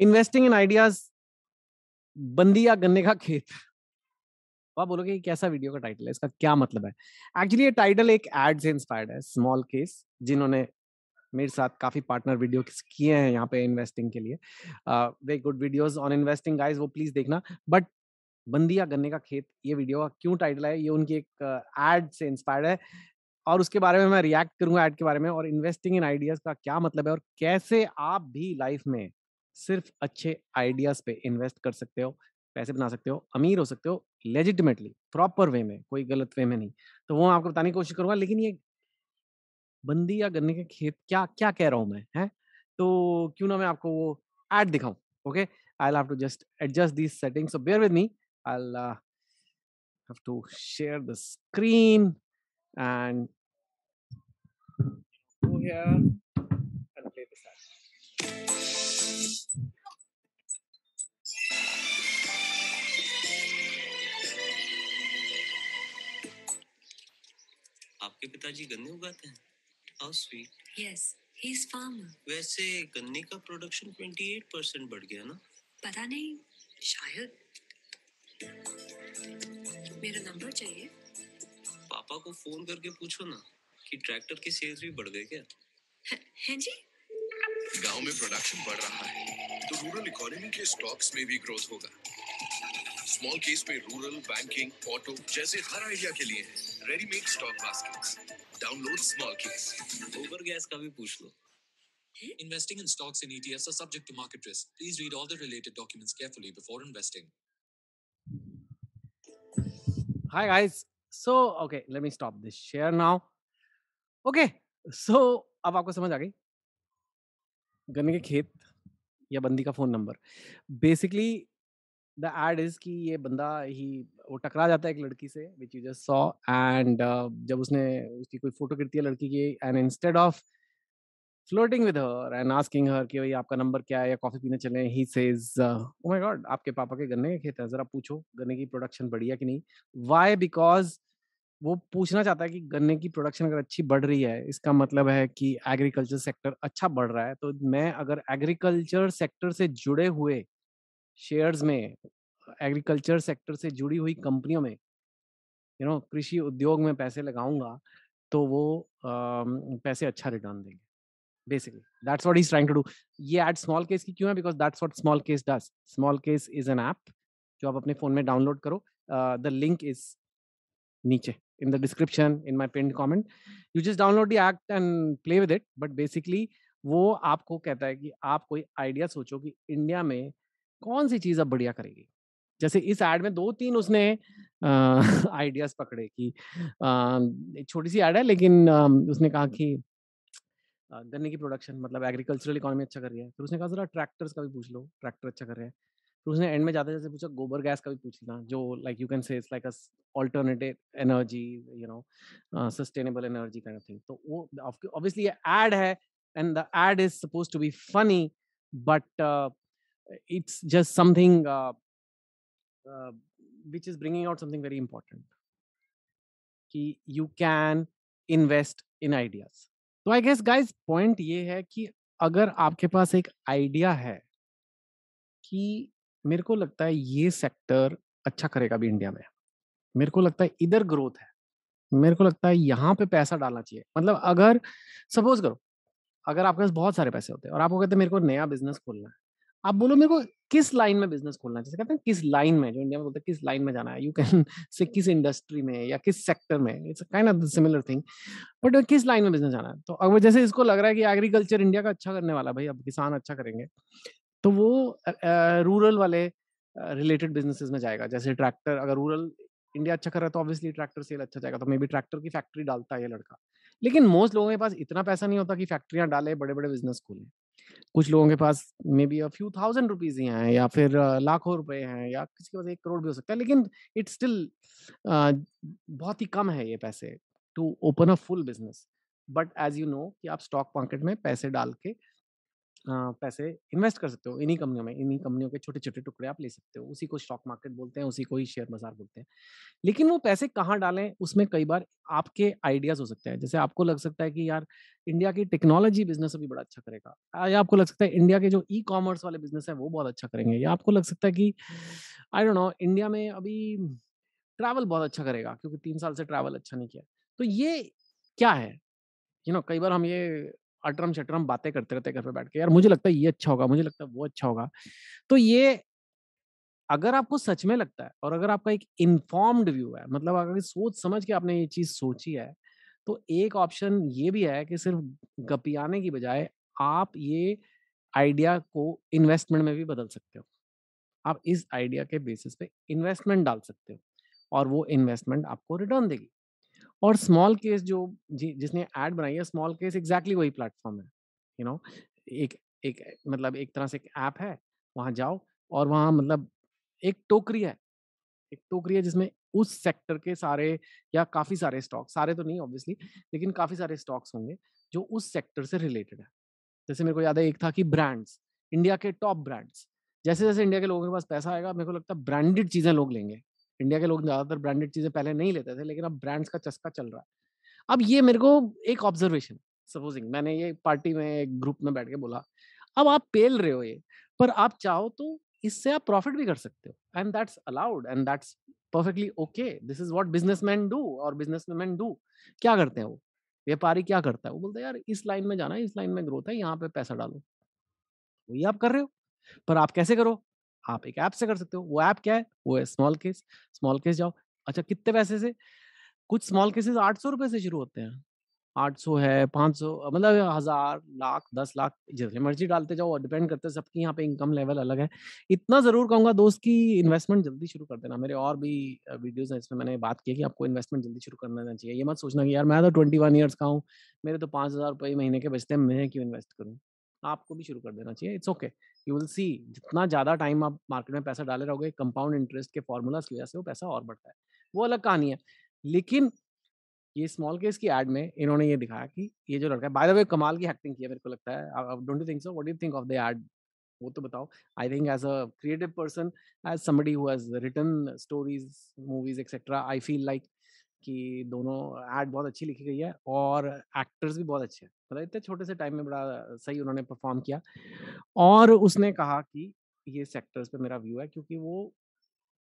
Investing in ideas बंदी या गन्ने का खेत। तो आप बोलोगे कैसा वीडियो का टाइटल है? इसका क्या मतलब है? एक्चुअली ये टाइटल एक एड से इंस्पायर्ड है स्मॉल केस जिन्होंने मेरे साथ काफ़ी पार्टनर वीडियो किए हैं यहाँ पे इन्वेस्टिंग के लिए। Very good videos on investing guys वो प्लीज़ देखना। बट बंदी या गन्ने का खेत, ये वीडियो का क्यों टाइटल है? ये उनकी एक एड से इंस्पायर्ड है। और उसके बारे में मैं रिएक्ट करूँगा एड के बारे में, और इन्वेस्टिंग इन आइडियाज़ का क्या मतलब है? और कैसे आप भी लाइफ में सिर्फ़ अच्छे आइडियाज़ पे इन्वेस्ट कर सकते हो, पैसे बना सकते हो, अमीर हो सकते हो, लेजिटिमेटली, प्रॉपर वे में, कोई गलत वे में नहीं। तो वो आपको बताने की कोशिश करूँगा, लेकिन ये बंदी या गन्ने के खेत क्या क्या कह रहा हूँ मैं, है? तो क्यों ना मैं आपको वो एड दिखाऊँ, okay? I have to just adjust this setting so bear with me I have to share the screen and go here and play this ad. पिताजी गन्ने उगाते हैं? How sweet Yes, he's farmer. वैसे गन्ने का production 28 percent बढ़ गया ना? पता नहीं शायद। मेरा नंबर चाहिए? पापा को फ़ोन करके पूछो ना कि ट्रैक्टर के सेल्स भी बढ़ गए क्या? है, हैं जी? गाँव में प्रोडक्शन बढ़ रहा है तो रूरल इकोनॉमी के स्टॉक्स में भी ग्रोथ होगा। स्मॉल केस में रूरल बैंकिंग ऑटो जैसे हर आइडिया के लिए readymade stock baskets download smallcase over gas का भी पूछ लो Investing in stocks and ETFs are subject to market risk. Please read all the related documents carefully before investing. Hi guys. So okay, let me stop this share now. Okay, so अब आपको समझ आ गई गन्ने के खेत या बंदी का phone number basically the ad is कि ये बंदा ही, वो टकरा जाता है एक लड़की से which you just saw and जब उसने उसकी कोई फ़ोटो गिरती है लड़की की and instead of floating with her and asking her कि भाई आपका नंबर क्या है या कॉफ़ी पीने चले ही सेज ओ माय गॉड आपके पापा के गन्ने के खेत है, जरा पूछो, गन्ने की प्रोडक्शन बढ़िया कि नहीं? व्हाई बिकॉज़ वो पूछना चाहता है कि गन्ने की प्रोडक्शन अगर अच्छी बढ़ रही है, इसका मतलब है कि एग्रीकल्चर सेक्टर अच्छा बढ़ रहा है तो मैं अगर एग्रीकल्चर सेक्टर से जुड़े हुए शेयर्स में एग्रीकल्चर सेक्टर से जुड़ी हुई कंपनियों में, यू नो, कृषि उद्योग में पैसे लगाऊँगा तो वो पैसे अच्छा रिटर्न देंगे, basically. That's what is trying to do ये एड स्मॉल केस की क्यों है? Because that's what smallcase does smallcase is an app जो आप अपने फ़ोन में डाउनलोड करो। द लिंक इज़ नीचे, in the description, in my pinned comment. You just download the app and play with it, but basically वो आपको कहता है कि आप कोई आइडिया सोचो कि इंडिया में कौन सी चीज़ अब बढ़िया करेगी? जैसे इस एड में दो तीन उसने आइडियाज़ पकड़े कि छोटी सी एड है लेकिन आ, उसने कहा कि गन्ने की प्रोडक्शन मतलब एग्रीकल्चरल इकोनॉमी अच्छा कर रही है। फिर उसने कहा जरा ट्रैक्टर्स का भी पूछ लो ट्रैक्टर अच्छा कर रहे हैं। फिर उसने एंड में जाते जैसे पूछा गोबर गैस का भी पूछ लेना जो like you can say it's like a alternative energy you know sustainable energy kind of thing तो वो ऑब्वियसली ये एड है and the ad is suppose to be funny but it's just something which is bringing out something very important, कि you can invest in ideas. तो I guess guys point ये है कि अगर आपके पास एक आइडिया है कि मेरे को लगता है ये सेक्टर अच्छा करेगा भी इंडिया में। मेरे को लगता है इधर ग्रोथ है। मेरे को लगता है यहाँ पे पैसा डालना चाहिए। मतलब अगर सपोज़ करो, अगर आपके पास बहुत सारे पैसे होते हैं और आपको कहते हैं मेरे को नया बिज़नेस खोलना है आप बोलो मेरे को किस लाइन में बिज़नेस खोलना है? जैसे कहते हैं किस लाइन में, जो इंडिया में बोलते हैं, किस लाइन में जाना है? यू कैन से किस इंडस्ट्री में या किस सेक्टर में? It's kind of similar thing but किस लाइन में बिज़नेस जाना है? तो अगर जैसे इसको लग रहा है कि एग्रीकल्चर इंडिया का अच्छा करने वाला भाई, अब किसान अच्छा करेंगे तो वो रूरल वाले रिलेटेड बिजनेसेस में जाएगा। जैसे ट्रैक्टर अगर रूरल इंडिया अच्छा कर रहा है तो ऑब्वियसली ट्रैक्टर सेल अच्छा जाएगा। तो मे बी ट्रैक्टर की फैक्ट्री डालता है ये लड़का। लेकिन मोस्ट लोगों के पास इतना पैसा नहीं होता कि फैक्ट्रियाँ डाले बड़े बड़े बिज़नेस खोले। कुछ लोगों के पास maybe a few thousand rupees ही हैं या फिर लाखों रुपए हैं या किसी के पास एक करोड़ भी हो सकता है, लेकिन इट्स स्टिल बहुत ही कम है ये पैसे to open a full business. But as you know कि आप स्टॉक मार्केट में पैसे डाल के पैसे इन्वेस्ट कर सकते हो इन्हीं कंपनियों में इन्हीं कंपनियों के छोटे-छोटे टुकड़े आप ले सकते हो। उसी को स्टॉक मार्केट बोलते हैं, उसी को ही शेयर बाज़ार बोलते हैं। लेकिन वो पैसे कहाँ डालें, उसमें कई बार आपके आइडियाज़ हो सकते हैं। जैसे आपको लग सकता है कि यार इंडिया की टेक्नोलॉजी बिज़नेस अभी बड़ा अच्छा करेगा। या आपको लग सकता है इंडिया के जो ई-कॉमर्स वाले बिज़नेस है वो बहुत अच्छा करेंगे या आपको लग सकता है कि आई डोंट नो इंडिया में अभी ट्रैवल बहुत अच्छा करेगा क्योंकि तीन साल से ट्रैवल अच्छा नहीं किया। तो ये क्या है? यू नो कई बार हम ये अटरम-शटरम बातें करते रहते घर पे बैठ के, यार मुझे लगता है ये अच्छा होगा, मुझे लगता है वो अच्छा होगा। तो ये अगर आपको सच में लगता है और अगर आपका एक इन्फॉर्म्ड व्यू है, मतलब अगर सोच समझ के आपने ये चीज़ सोची है, तो एक ऑप्शन ये भी है कि सिर्फ़ गपियाने की बजाय आप ये आइडिया को इन्वेस्टमेंट में भी बदल सकते हो। आप इस आइडिया के बेसिस पे इन्वेस्टमेंट डाल सकते हो और वो इन्वेस्टमेंट आपको रिटर्न देगी। और स्मॉल केस जो जि जिसने एड बनाई है, स्मॉल केस एग्ज़ैक्टली वही प्लेटफ़ॉर्म है। यू you नो know, एक एक मतलब एक तरह से एक ऐप है, वहाँ जाओ और वहाँ मतलब एक टोकरी है। एक टोकरी है जिसमें उस सेक्टर के सारे या काफ़ी सारे स्टॉक, सारे तो नहीं ऑब्वियसली, लेकिन काफ़ी सारे स्टॉक्स होंगे जो उस सेक्टर से रिलेटेड है। जैसे मेरे को याद है एक था कि ब्रांड्स, इंडिया के टॉप ब्रांड्स। जैसे-जैसे इंडिया के लोगों के पास पैसा आएगा, मेरे को लगता है ब्रांडेड चीज़ें लोग लेंगे। इंडिया के लोग ज़्यादातर ब्रांडेड चीज़ें पहले नहीं लेते थे, लेकिन अब ब्रांड्स का चस्का चल रहा है। अब ये मेरे को एक ऑब्जर्वेशन सपोजिंग मैंने ये पार्टी में एक ग्रुप में बैठ के बोला, अब आप पेल रहे हो ये, पर आप चाहो तो इससे आप प्रॉफिट भी कर सकते हो and that's allowed and that's perfectly okay this is what businessman do और बिज़नेस मैन डू क्या करते हैं वो? व्यापारी क्या करता है? वो बोलते हैं यार इस लाइन में जाना है इस लाइन में ग्रोथ है यहाँ पे पैसा डालो। वही आप कर रहे हो पर आप कैसे करो? आप एक ऐप से कर सकते हो, वो ऐप क्या है, वो है स्मॉल केस स्मॉल केस जाओ। अच्छा कितने पैसे से? कुछ स्मॉल केसेस आठ सौ रुपए से शुरू होते हैं। 800 है 500 मतलब हज़ार, लाख, दस लाख, जितने मर्ज़ी डालते जाओ और डिपेंड करते हैं सबकी यहाँ पे इनकम लेवल अलग है। इतना ज़रूर कहूँगा दोस्त की इन्वेस्टमेंट जल्दी शुरू कर देना, मेरे और भी वीडियोस हैं इसमें मैंने बात की कि आपको इन्वेस्टमेंट जल्दी शुरू कर देना चाहिए। ये मत सोचना कि यार मैं तो ट्वेंटी वन ईयर्स का हूँ, मेरे तो पाँच हज़ार रुपये महीने के बचते हैं, मैं क्यों इन्वेस्ट करूँ? आपको भी शुरू कर देना चाहिए। It's okay you will see जितना ज़्यादा टाइम आप मार्केट में पैसा डाले रहोगे कंपाउंड इंटरेस्ट के फॉर्मूलाज की वजह से वो पैसा और बढ़ता है। वो अलग कहानी है। लेकिन ये स्मॉल केस की एड में इन्होंने ये दिखाया कि ये जो लड़का है बाय द वे कमाल की एक्टिंग की है मेरे को लगता है। Don't you think so what do think of the ad वो तो बताओ। I think as a creative person as somebody who has written stories movies etcetera I feel like कि दोनों एड बहुत अच्छी लिखी गई है और एक्टर्स भी बहुत अच्छे हैं। मतलब इतने छोटे से टाइम में बड़ा सही उन्होंने परफॉर्म किया। और उसने कहा कि ये सेक्टर्स पे मेरा व्यू है क्योंकि वो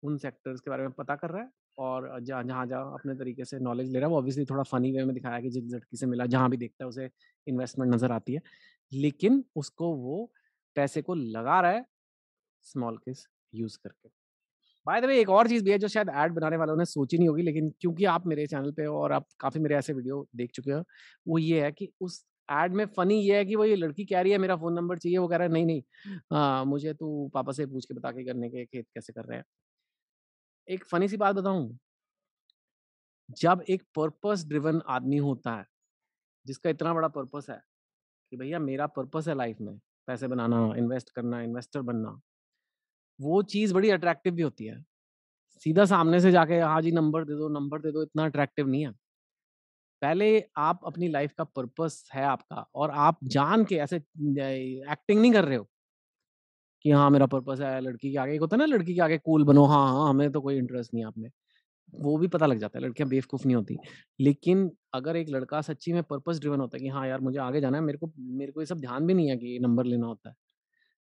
उन सेक्टर्स के बारे में पता कर रहा है और जहाँ जहाँ जहाँ अपने तरीके से नॉलेज ले रहा है। वो ऑब्वियसली थोड़ा फनी वे में दिखाया कि जिस लड़की से मिला, जहाँ भी देखता है उसे इन्वेस्टमेंट नज़र आती है। लेकिन उसको वो पैसे को लगा रहा है स्मॉल केस यूज़ करके। बाय द वे एक और चीज़ भी है जो शायद ऐड बनाने वालों ने सोची नहीं होगी लेकिन क्योंकि आप मेरे चैनल पे हो और आप काफ़ी मेरे ऐसे वीडियो देख चुके हो वो ये है कि उस एड में फनी ये है कि वो ये लड़की कह रही है मेरा फ़ोन नंबर चाहिए वो कह रहा है नहीं नहीं आ, मुझे तो पापा से पूछ के बता के करने के खेत कैसे कर रहे हैं। एक फनी सी बात बताऊँ? जब एक पर्पस ड्रिवन आदमी होता है जिसका इतना बड़ा पर्पस है कि भैया मेरा पर्पस है लाइफ में पैसे बनाना इन्वेस्ट करना इन्वेस्टर बनना वो चीज़ बड़ी अट्रैक्टिव भी होती है। सीधा सामने से जाके हाँ जी, नंबर दे दो, नंबर दे दो, इतना अट्रैक्टिव नहीं है। पहले आप अपनी लाइफ का पर्पस है आपका और आप जान के ऐसे एक्टिंग नहीं कर रहे हो। कि हाँ मेरा पर्पस है, लड़की के आगे, एक होता है ना, लड़की के आगे कूल बनो हाँ हाँ हमें तो कोई इंटरेस्ट नहीं आप में। वो भी पता लग जाता है, लड़कियाँ बेवकूफ़ नहीं होती। लेकिन अगर एक लड़का सच्ची में पर्पस ड्रिवन होता है कि हाँ यार, मुझे आगे जाना है, मेरे को मेरे को ये सब ध्यान भी नहीं है कि नंबर लेना होता है।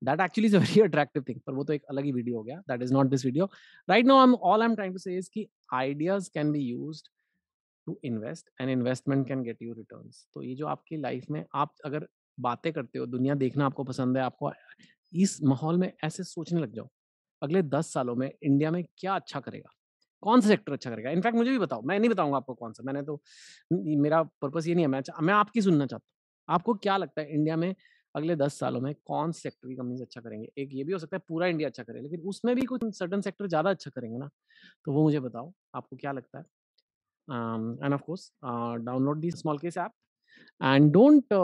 That actually is a very attractive thing पर वो तो एक अलग ही वीडियो हो गया। That is not this video right now I am all I am trying to say is कि ideas can be used to invest and investment can get you returns तो ये जो आपकी लाइफ में आप अगर बातें करते हो, दुनिया देखना आपको पसंद है, आपको इस माहौल में ऐसे सोचने लग जाओ, अगले दस सालों में इंडिया में क्या अच्छा करेगा? कौन सा सेक्टर अच्छा करेगा? इनफैक्ट मुझे भी बताओ। मैं नहीं बताऊँगा आपको कौन सा। मैंने तो मेरा पर्पस ये नहीं है। मैं मैं आपकी सुनना चाहता हूँ। आपको क्या लगता है इंडिया में अगले दस सालों में कौन सेक्टर की कंपनीज़ अच्छा करेंगे? एक ये भी हो सकता है पूरा इंडिया अच्छा करे, लेकिन उसमें भी कुछ सर्टन सेक्टर ज़्यादा अच्छा करेंगे ना? तो वो मुझे बताओ, आपको क्या लगता है? And of course download the smallcase app and don't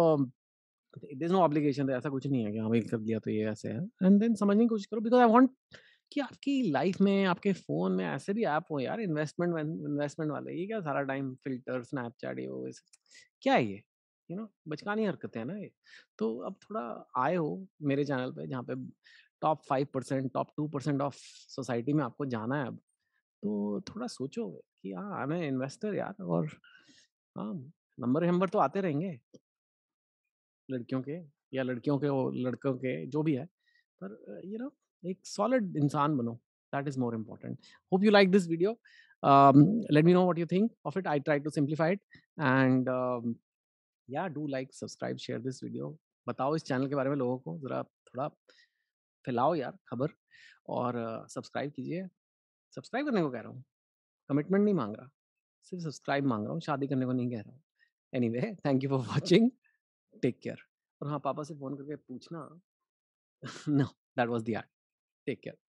there no obligation ऐसा कुछ नहीं है कि हाँ भाई कर दिया तो ये ऐसे है। एंड देन समझने की कोशिश करो बिकॉज़ आई वॉन्ट कि आपकी लाइफ में, आपके फ़ोन में ऐसे भी ऐप हो यार इन्वेस्टमेंट इन्वेस्टमेंट वाले, ये क्या सारा टाइम फ़िल्टर स्नैपचैट ये वो क्या है ये? यू नो बचकानी हरकतें हैं ना ये। तो अब थोड़ा आए हो मेरे चैनल पे जहाँ पे top five percent top two percent of society में आपको जाना है अब तो थोड़ा सोचो कि हाँ मैं इन्वेस्टर यार और हाँ नंबर नंबर तो आते रहेंगे। लड़कियों के या लड़कियों के लड़कों के जो भी है पर यू नो एक सॉलिड इंसान बनो that is more important. Hope you like this video. let me know what you think of it i tried to simplify it and um, yeah do like, subscribe, share this video. बताओ इस channel के बारे में लोगों को, ज़रा थोड़ा फैलाओ यार खबर और सब्सक्राइब कीजिए। सब्सक्राइब करने को कह रहा हूँ। कमिटमेंट नहीं मांग रहा, सिर्फ़ सब्सक्राइब मांग रहा हूँ, शादी करने को नहीं कह रहा हूँ। Anyway thank you for watching take care और हाँ पापा से फ़ोन करके पूछना। No that was the take care